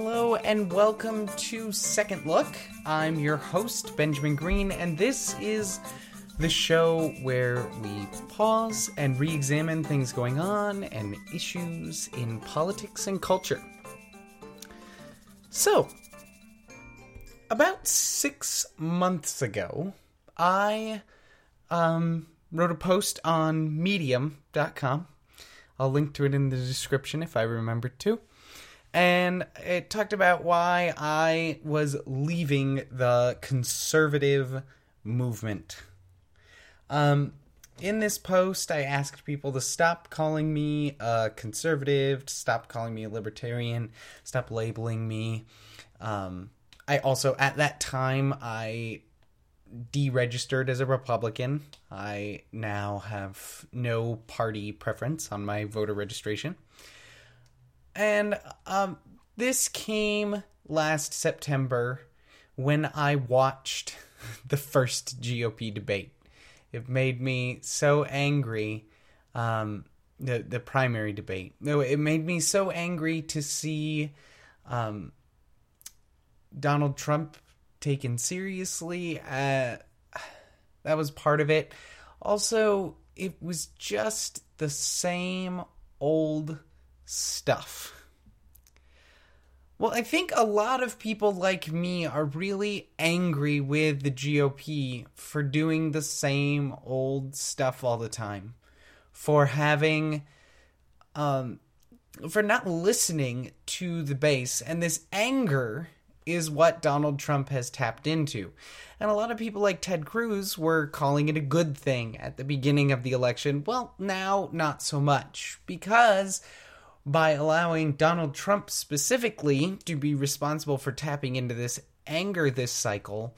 Hello and welcome to Second Look. I'm your host, Benjamin Green, and this is the show where we pause and re examine things going on and issues in politics and culture. So, about six months ago, I um, wrote a post on medium.com. I'll link to it in the description if I remember to. And it talked about why I was leaving the conservative movement. Um, in this post, I asked people to stop calling me a conservative, to stop calling me a libertarian, stop labeling me. Um, I also, at that time, I deregistered as a Republican. I now have no party preference on my voter registration. And um, this came last September when I watched the first GOP debate. It made me so angry. Um, the the primary debate. No, it made me so angry to see um, Donald Trump taken seriously. Uh, that was part of it. Also, it was just the same old stuff. Well, I think a lot of people like me are really angry with the GOP for doing the same old stuff all the time. For having um for not listening to the base and this anger is what Donald Trump has tapped into. And a lot of people like Ted Cruz were calling it a good thing at the beginning of the election. Well, now not so much because by allowing Donald Trump specifically to be responsible for tapping into this anger this cycle,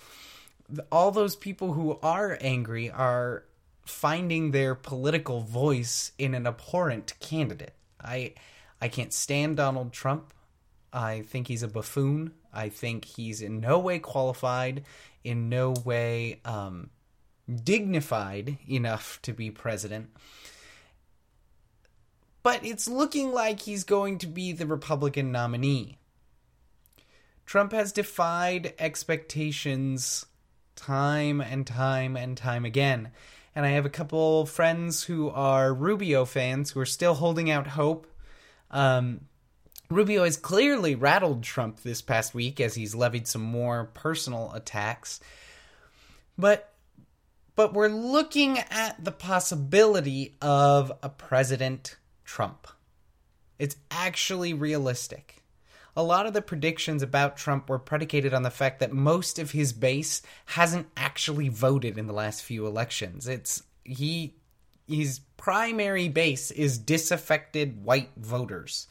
all those people who are angry are finding their political voice in an abhorrent candidate. I I can't stand Donald Trump. I think he's a buffoon. I think he's in no way qualified, in no way um, dignified enough to be president. But it's looking like he's going to be the Republican nominee. Trump has defied expectations time and time and time again. And I have a couple friends who are Rubio fans who are still holding out hope. Um, Rubio has clearly rattled Trump this past week as he's levied some more personal attacks. But but we're looking at the possibility of a President Trump. It's actually realistic. A lot of the predictions about Trump were predicated on the fact that most of his base hasn't actually voted in the last few elections. It's he his primary base is disaffected white voters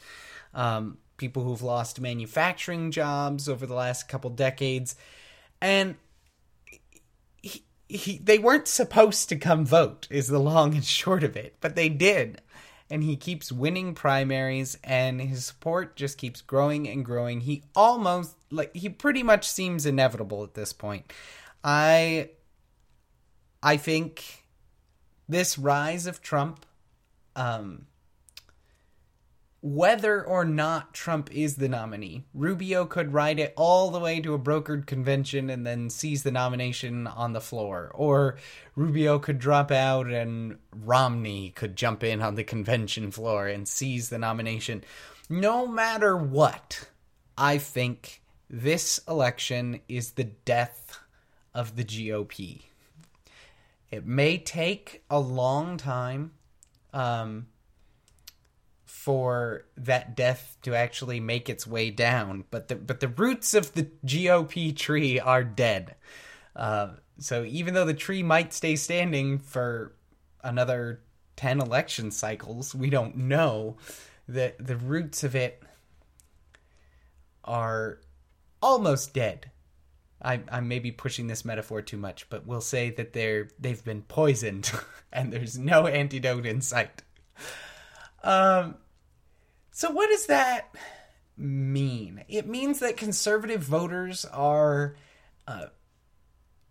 um, people who've lost manufacturing jobs over the last couple decades, and he, he, they weren't supposed to come vote. Is the long and short of it, but they did. And he keeps winning primaries, and his support just keeps growing and growing. He almost, like, he pretty much seems inevitable at this point. I, I think this rise of Trump, um, whether or not Trump is the nominee. Rubio could ride it all the way to a brokered convention and then seize the nomination on the floor. Or Rubio could drop out and Romney could jump in on the convention floor and seize the nomination. No matter what, I think this election is the death of the GOP. It may take a long time. Um, for that death to actually make its way down, but the but the roots of the GOP tree are dead. Uh, so even though the tree might stay standing for another ten election cycles, we don't know that the roots of it are almost dead. I, I may be pushing this metaphor too much, but we'll say that they're they've been poisoned, and there's no antidote in sight. Um, so, what does that mean? It means that conservative voters are, uh,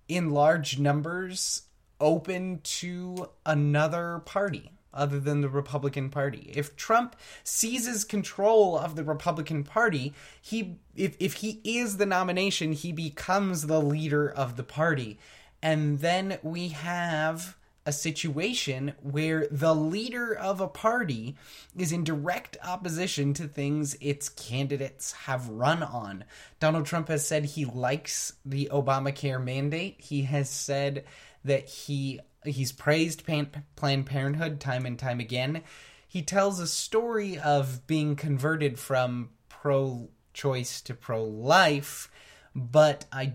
in large numbers, open to another party. other than the Republican Party. If Trump seizes control of the Republican Party, he if if he is the nomination, he becomes the leader of the party. And then we have a situation where the leader of a party is in direct opposition to things its candidates have run on. Donald Trump has said he likes the Obamacare mandate. He has said that he he's praised Pan- Planned Parenthood time and time again. He tells a story of being converted from pro choice to pro life, but I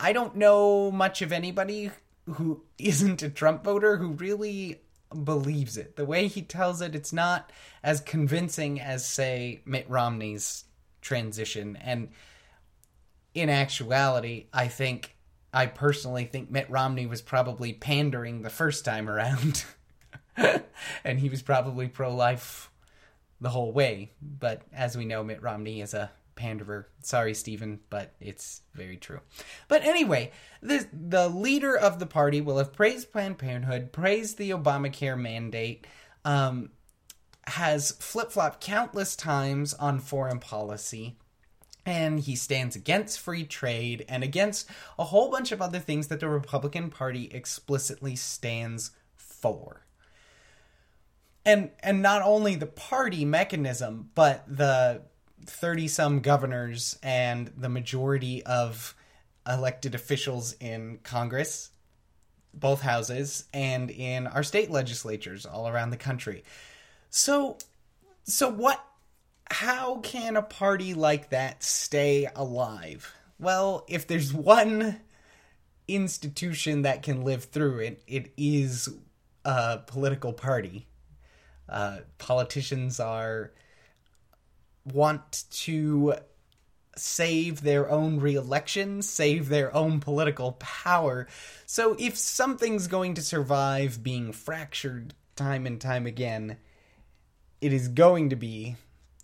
I don't know much of anybody who isn't a Trump voter who really believes it. The way he tells it, it's not as convincing as, say, Mitt Romney's transition. And in actuality, I think, I personally think Mitt Romney was probably pandering the first time around. and he was probably pro life the whole way. But as we know, Mitt Romney is a panderer. Sorry, Stephen, but it's very true. But anyway, the the leader of the party will have praised Planned Parenthood, praised the Obamacare mandate, um, has flip flopped countless times on foreign policy. And he stands against free trade and against a whole bunch of other things that the Republican Party explicitly stands for and and not only the party mechanism but the 30 some governors and the majority of elected officials in Congress, both houses, and in our state legislatures all around the country. So, so what? How can a party like that stay alive? Well, if there's one institution that can live through it, it is a political party. Uh, politicians are want to save their own reelection, save their own political power. So if something's going to survive being fractured time and time again, it is going to be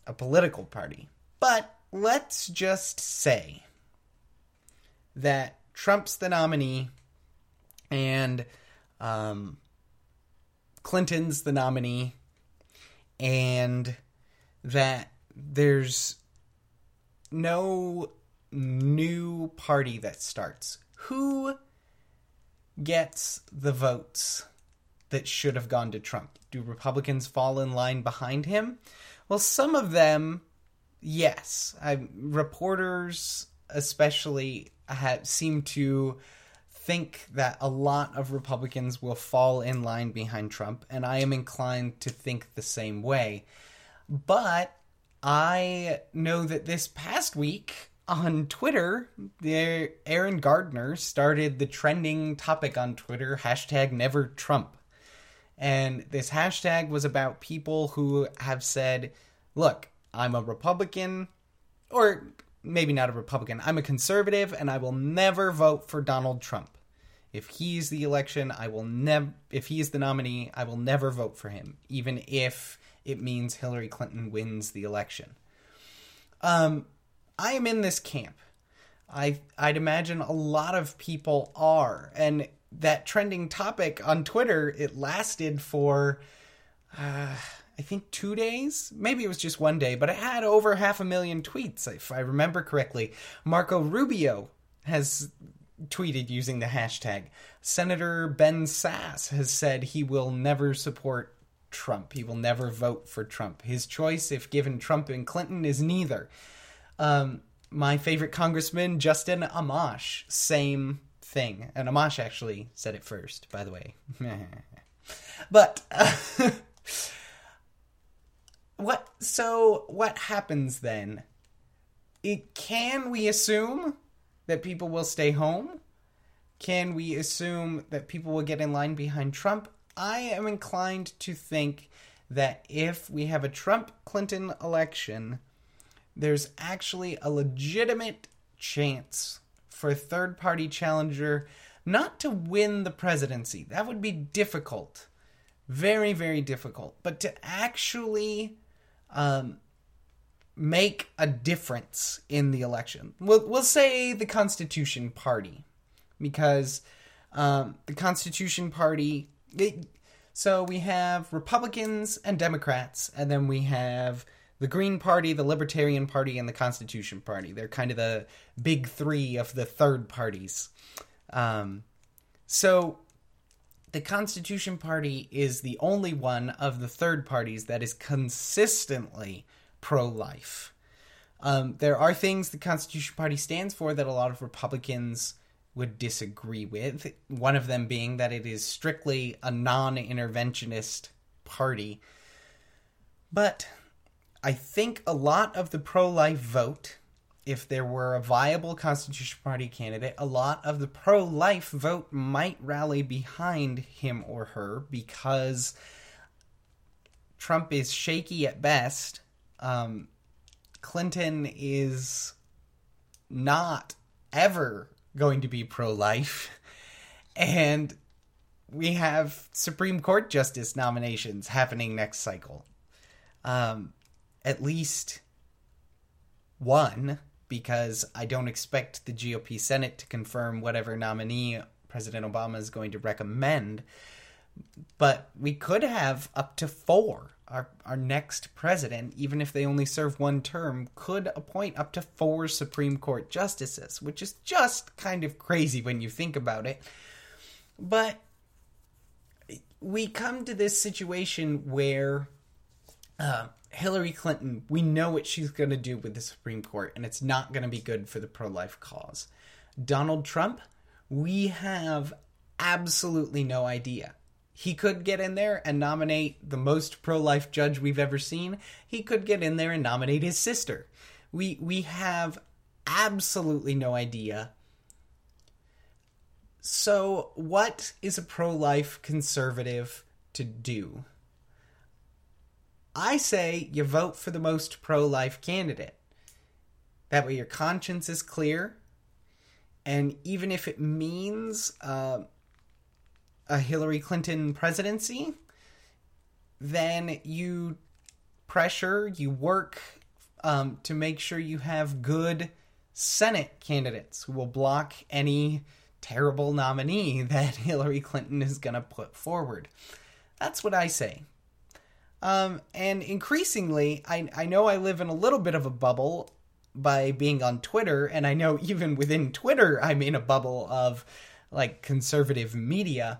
a political party. But let's just say that Trump's the nominee and um, Clinton's the nominee, and that there's no new party that starts. Who gets the votes that should have gone to Trump? Do Republicans fall in line behind him? Well, some of them, yes. I, reporters, especially, have, seem to think that a lot of Republicans will fall in line behind Trump, and I am inclined to think the same way. But I know that this past week on Twitter, Aaron Gardner started the trending topic on Twitter, hashtag never Trump. And this hashtag was about people who have said, look, I'm a Republican, or maybe not a Republican, I'm a conservative, and I will never vote for Donald Trump. If he's the election, I will never, if he's the nominee, I will never vote for him, even if it means Hillary Clinton wins the election. Um, I am in this camp. I I'd imagine a lot of people are, and that trending topic on Twitter it lasted for. Uh, I think two days. Maybe it was just one day, but it had over half a million tweets, if I remember correctly. Marco Rubio has tweeted using the hashtag. Senator Ben Sasse has said he will never support Trump. He will never vote for Trump. His choice, if given Trump and Clinton, is neither. Um, my favorite congressman, Justin Amash, same thing. And Amash actually said it first, by the way. but uh, what? So what happens then? It, can we assume that people will stay home? Can we assume that people will get in line behind Trump? I am inclined to think that if we have a Trump Clinton election, there's actually a legitimate chance for a third party challenger not to win the presidency. That would be difficult. Very, very difficult. But to actually um, make a difference in the election. We'll, we'll say the Constitution Party, because um, the Constitution Party So we have Republicans and Democrats, and then we have the Green Party, the Libertarian Party, and the Constitution Party. They're kind of the big three of the third parties. Um, so the Constitution Party is the only one of the third parties that is consistently pro life. Um, there are things the Constitution Party stands for that a lot of Republicans would disagree with. One of them being that it is strictly a non interventionist party. But I think a lot of the pro life vote, if there were a viable Constitution Party candidate, a lot of the pro life vote might rally behind him or her because Trump is shaky at best. Um, Clinton is not ever going to be pro life. And we have Supreme Court justice nominations happening next cycle. Um, at least one, because I don't expect the GOP Senate to confirm whatever nominee President Obama is going to recommend. But we could have up to four our our next president, even if they only serve one term, could appoint up to four Supreme Court justices, which is just kind of crazy when you think about it. But we come to this situation where uh, Hillary Clinton, we know what she's going to do with the Supreme Court, and it's not going to be good for the pro life cause. Donald Trump, we have absolutely no idea. He could get in there and nominate the most pro-life judge we've ever seen. He could get in there and nominate his sister. We we have absolutely no idea. So, what is a pro-life conservative to do? I say you vote for the most pro-life candidate. That way your conscience is clear. And even if it means uh, a Hillary Clinton presidency, then you pressure, you work um, to make sure you have good Senate candidates who will block any terrible nominee that Hillary Clinton is going to put forward. That's what I say. Um, and increasingly, I, I know I live in a little bit of a bubble by being on Twitter, and I know even within Twitter, I'm in a bubble of like conservative media.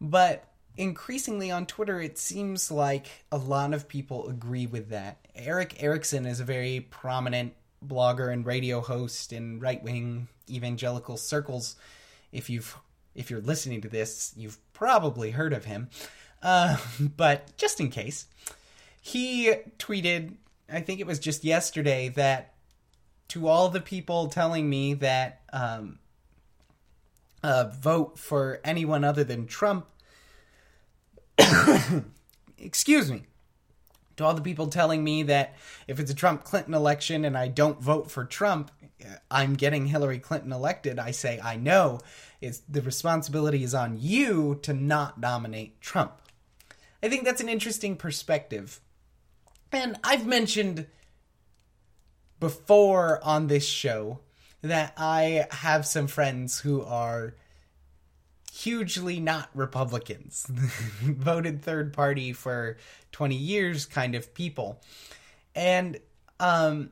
But increasingly on Twitter, it seems like a lot of people agree with that. Erick Erickson is a very prominent blogger and radio host in right wing evangelical circles. If you've if you're listening to this, you've probably heard of him. Uh, but just in case, he tweeted, I think it was just yesterday, that to all the people telling me that um, uh, vote for anyone other than Trump. Excuse me. To all the people telling me that if it's a Trump Clinton election and I don't vote for Trump, I'm getting Hillary Clinton elected, I say, I know. It's, the responsibility is on you to not nominate Trump. I think that's an interesting perspective. And I've mentioned before on this show that I have some friends who are hugely not Republicans, voted third party for 20 years kind of people. And um,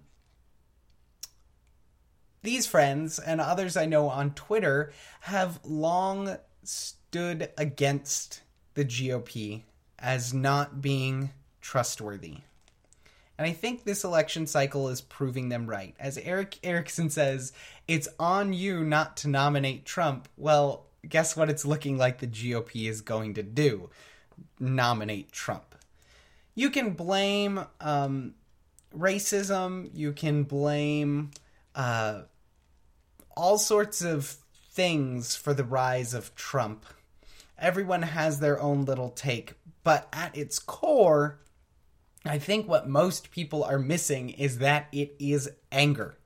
these friends and others I know on Twitter have long stood against the GOP as not being trustworthy. And I think this election cycle is proving them right. As Erick Erickson says, it's on you not to nominate Trump. Well, guess what it's looking like the GOP is going to do? Nominate Trump. You can blame um, racism, you can blame uh, all sorts of things for the rise of Trump. Everyone has their own little take, but at its core, I think what most people are missing is that it is anger.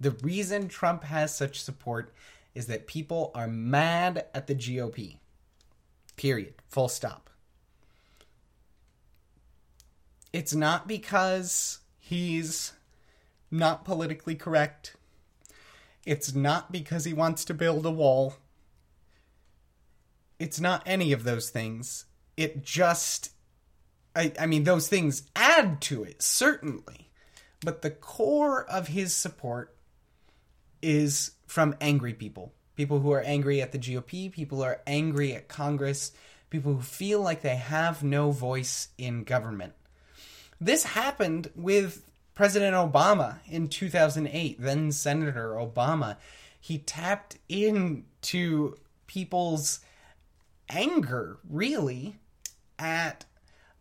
The reason Trump has such support is that people are mad at the GOP. Period. Full stop. It's not because he's not politically correct. It's not because he wants to build a wall. It's not any of those things. it just I, I mean those things add to it certainly. But the core of his support is from angry people. People who are angry at the gop people who are angry at congress people who feel like they have no voice in government. This happened with president obama in 2008 then senator obama. He tapped into people's anger really at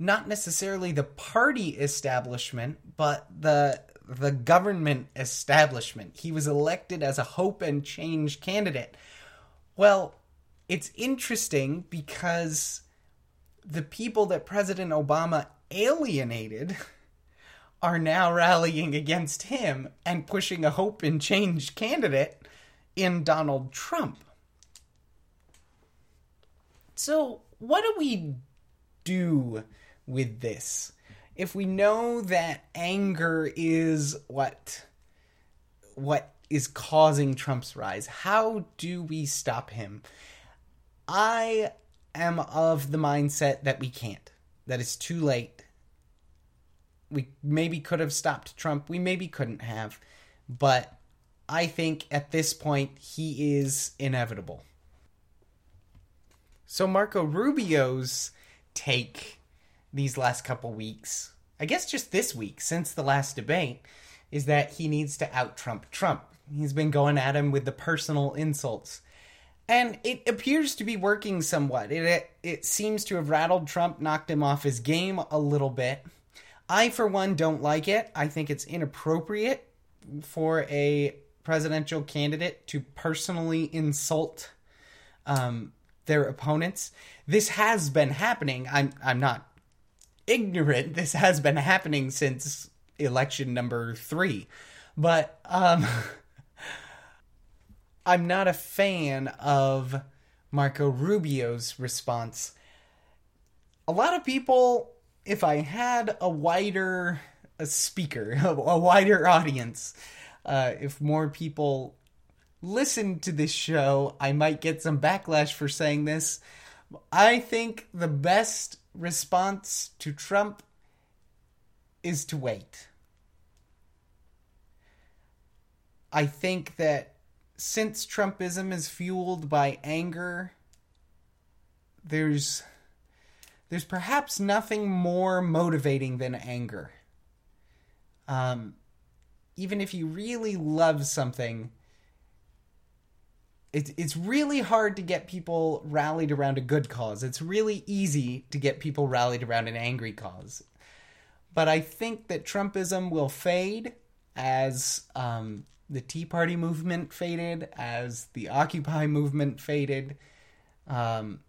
not necessarily the party establishment, but the the government establishment. He was elected as a hope and change candidate. Well, it's interesting because the people that President Obama alienated are now rallying against him and pushing a hope and change candidate in Donald Trump. So, what do we do with this? If we know that anger is what what is causing Trump's rise, how do we stop him? I am of the mindset that we can't. That it's too late. We maybe could have stopped Trump. We maybe couldn't have. But I think at this point he is inevitable. So Marco Rubio's take these last couple weeks, I guess just this week since the last debate, is that he needs to out Trump Trump. He's been going at him with the personal insults. And it appears to be working somewhat. It, it, it seems to have rattled Trump, knocked him off his game a little bit. I, for one, don't like it. I think it's inappropriate for a presidential candidate to personally insult um, their opponents. This has been happening. I'm I'm not ignorant. This has been happening since election number three, but um, I'm not a fan of Marco Rubio's response. A lot of people, if I had a wider a speaker, a wider audience, uh, if more people listen to this show, I might get some backlash for saying this. I think the best response to Trump is to wait. I think that since Trumpism is fueled by anger, there's there's perhaps nothing more motivating than anger. Um, even if you really love something, it's it's really hard to get people rallied around a good cause. It's really easy to get people rallied around an angry cause. But I think that Trumpism will fade as um, the Tea Party movement faded, as the Occupy movement faded. Um,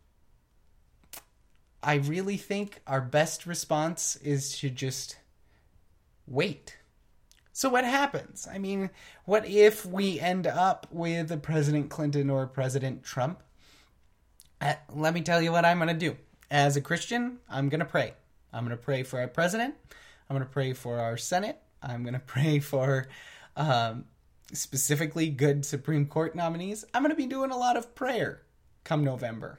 I really think our best response is to just wait so what happens? I mean, what if we end up with President Clinton or President Trump? Uh, let me tell you what I'm going to do. As a Christian, I'm going to pray. I'm going to pray for our president. I'm going to pray for our Senate. I'm going to pray for um, specifically good Supreme Court nominees. I'm going to be doing a lot of prayer come November.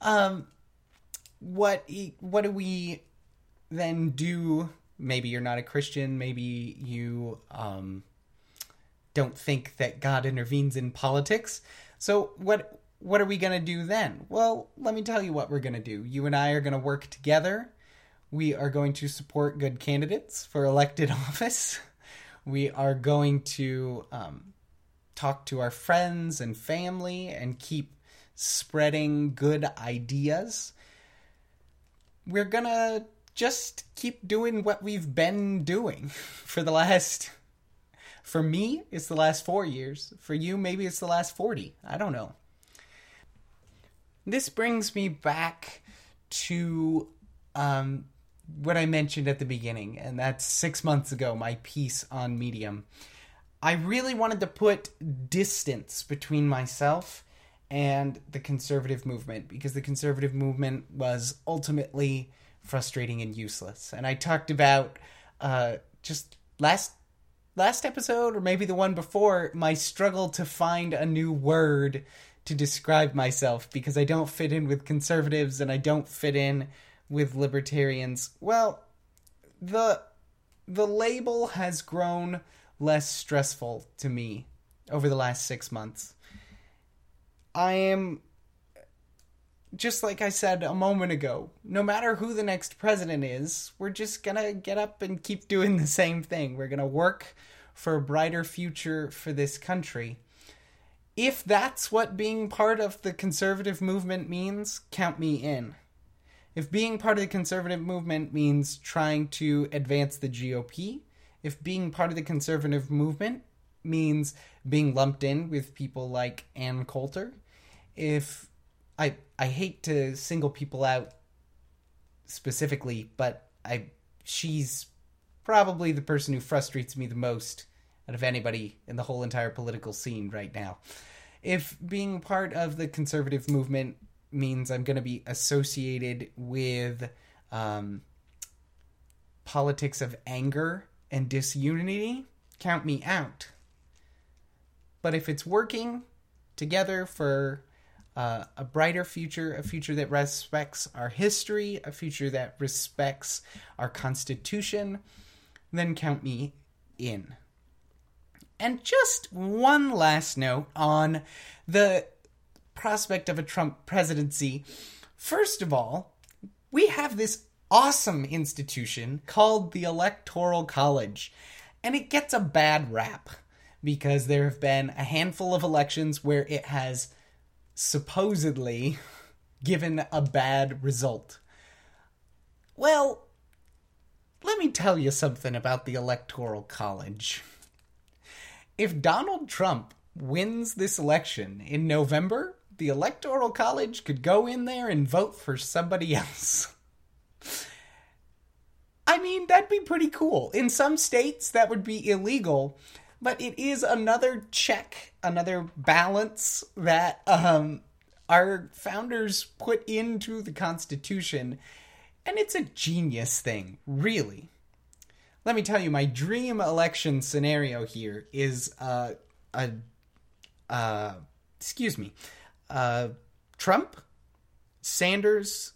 Um, what what do we then do maybe you're not a Christian, maybe you um, don't think that God intervenes in politics. So what what are we going to do then? Well, let me tell you what we're going to do. You and I are going to work together. We are going to support good candidates for elected office. We are going to um, talk to our friends and family and keep spreading good ideas. We're going to just keep doing what we've been doing for the last for me it's the last 4 years. For you maybe it's the last 40 i don't know. This brings me back to um, what i mentioned at the beginning and that's 6 months ago my piece on medium. I really wanted to put distance between myself and the conservative movement because the conservative movement was ultimately frustrating and useless. And I talked about uh, just last last episode or maybe the one before my struggle to find a new word to describe myself because I don't fit in with conservatives and I don't fit in with libertarians. Well, the the label has grown less stressful to me over the last 6 months. I am just like I said a moment ago, no matter who the next president is, we're just gonna get up and keep doing the same thing. We're gonna work for a brighter future for this country. If that's what being part of the conservative movement means, count me in. If being part of the conservative movement means trying to advance the GOP, if being part of the conservative movement means being lumped in with people like Ann Coulter, if I I hate to single people out specifically, but I she's probably the person who frustrates me the most out of anybody in the whole entire political scene right now. If being part of the conservative movement means I'm going to be associated with um, politics of anger and disunity, count me out. But if it's working together for uh, a brighter future, a future that respects our history, a future that respects our Constitution, then count me in. And just one last note on the prospect of a Trump presidency. First of all, we have this awesome institution called the Electoral College, and it gets a bad rap because there have been a handful of elections where it has supposedly given a bad result. Well, let me tell you something about the Electoral College. If Donald Trump wins this election in November, the Electoral College could go in there and vote for somebody else. I mean, that'd be pretty cool. In some states, that would be illegal, but it is another check, another balance that um, our founders put into the Constitution, and it's a genius thing, really. Let me tell you, my dream election scenario here is uh, a, uh, excuse me, uh, Trump, Sanders,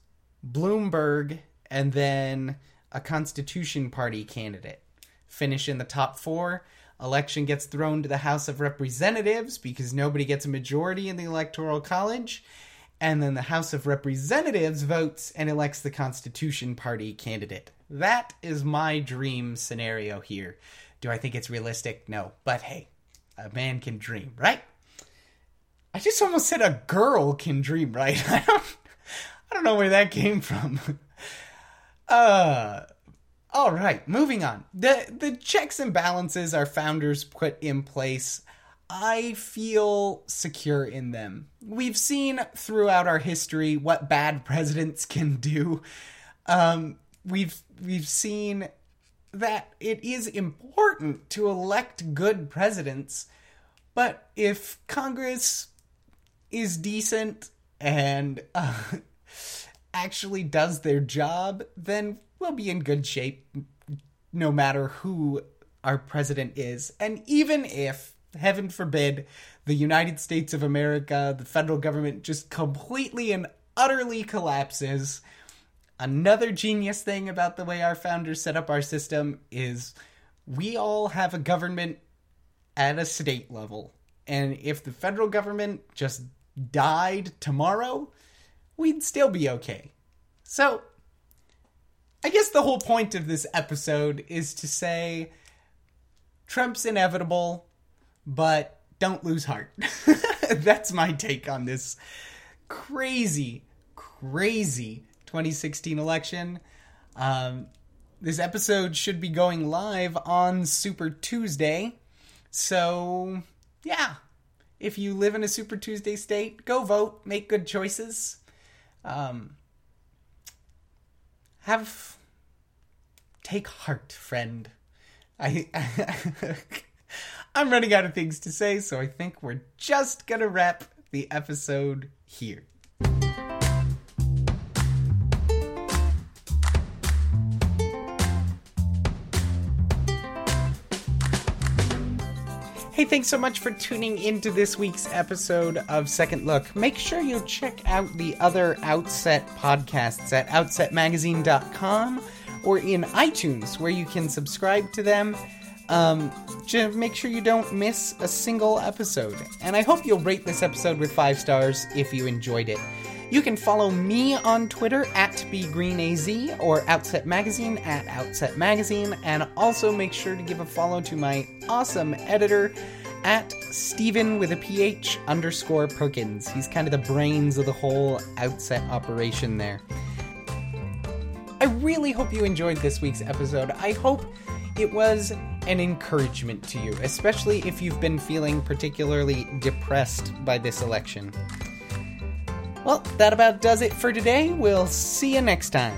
Bloomberg, and then a Constitution Party candidate. Finish in the top four election gets thrown to the House of Representatives because nobody gets a majority in the Electoral College. And then the House of Representatives votes and elects the Constitution Party candidate. That is my dream scenario here. Do I think it's realistic? No. But hey, a man can dream, right? I just almost said a girl can dream, right? I don't I don't know where that came from. uh all right, moving on. The the checks and balances our founders put in place, I feel secure in them. We've seen throughout our history what bad presidents can do. Um, we've we've seen that it is important to elect good presidents, but if Congress is decent and uh, actually does their job, then we'll be in good shape no matter who our president is. And even if, heaven forbid, the United States of America, the federal government just completely and utterly collapses, another genius thing about the way our founders set up our system is we all have a government at a state level. And if the federal government just died tomorrow, we'd still be okay. So, I guess the whole point of this episode is to say Trump's inevitable, but don't lose heart. That's my take on this crazy, crazy 2016 election. Um, this episode should be going live on Super Tuesday. So, yeah. If you live in a Super Tuesday state, go vote, make good choices. Um, have take heart, friend. I, I'm running out of things to say, so I think we're just gonna wrap the episode here. Hey, thanks so much for tuning into this week's episode of Second Look. Make sure you check out the other Outset podcasts at outsetmagazine.com or in iTunes, where you can subscribe to them. Um, just make sure you don't miss a single episode. And I hope you'll rate this episode with five stars if you enjoyed it. You can follow me on Twitter at BGreenAZ or Outset Magazine at Outset Magazine, and also make sure to give a follow to my awesome editor at Stephen with a PH underscore Perkins. He's kind of the brains of the whole Outset operation there. I really hope you enjoyed this week's episode. I hope it was an encouragement to you, especially if you've been feeling particularly depressed by this election. Well, that about does it for today. We'll see you next time.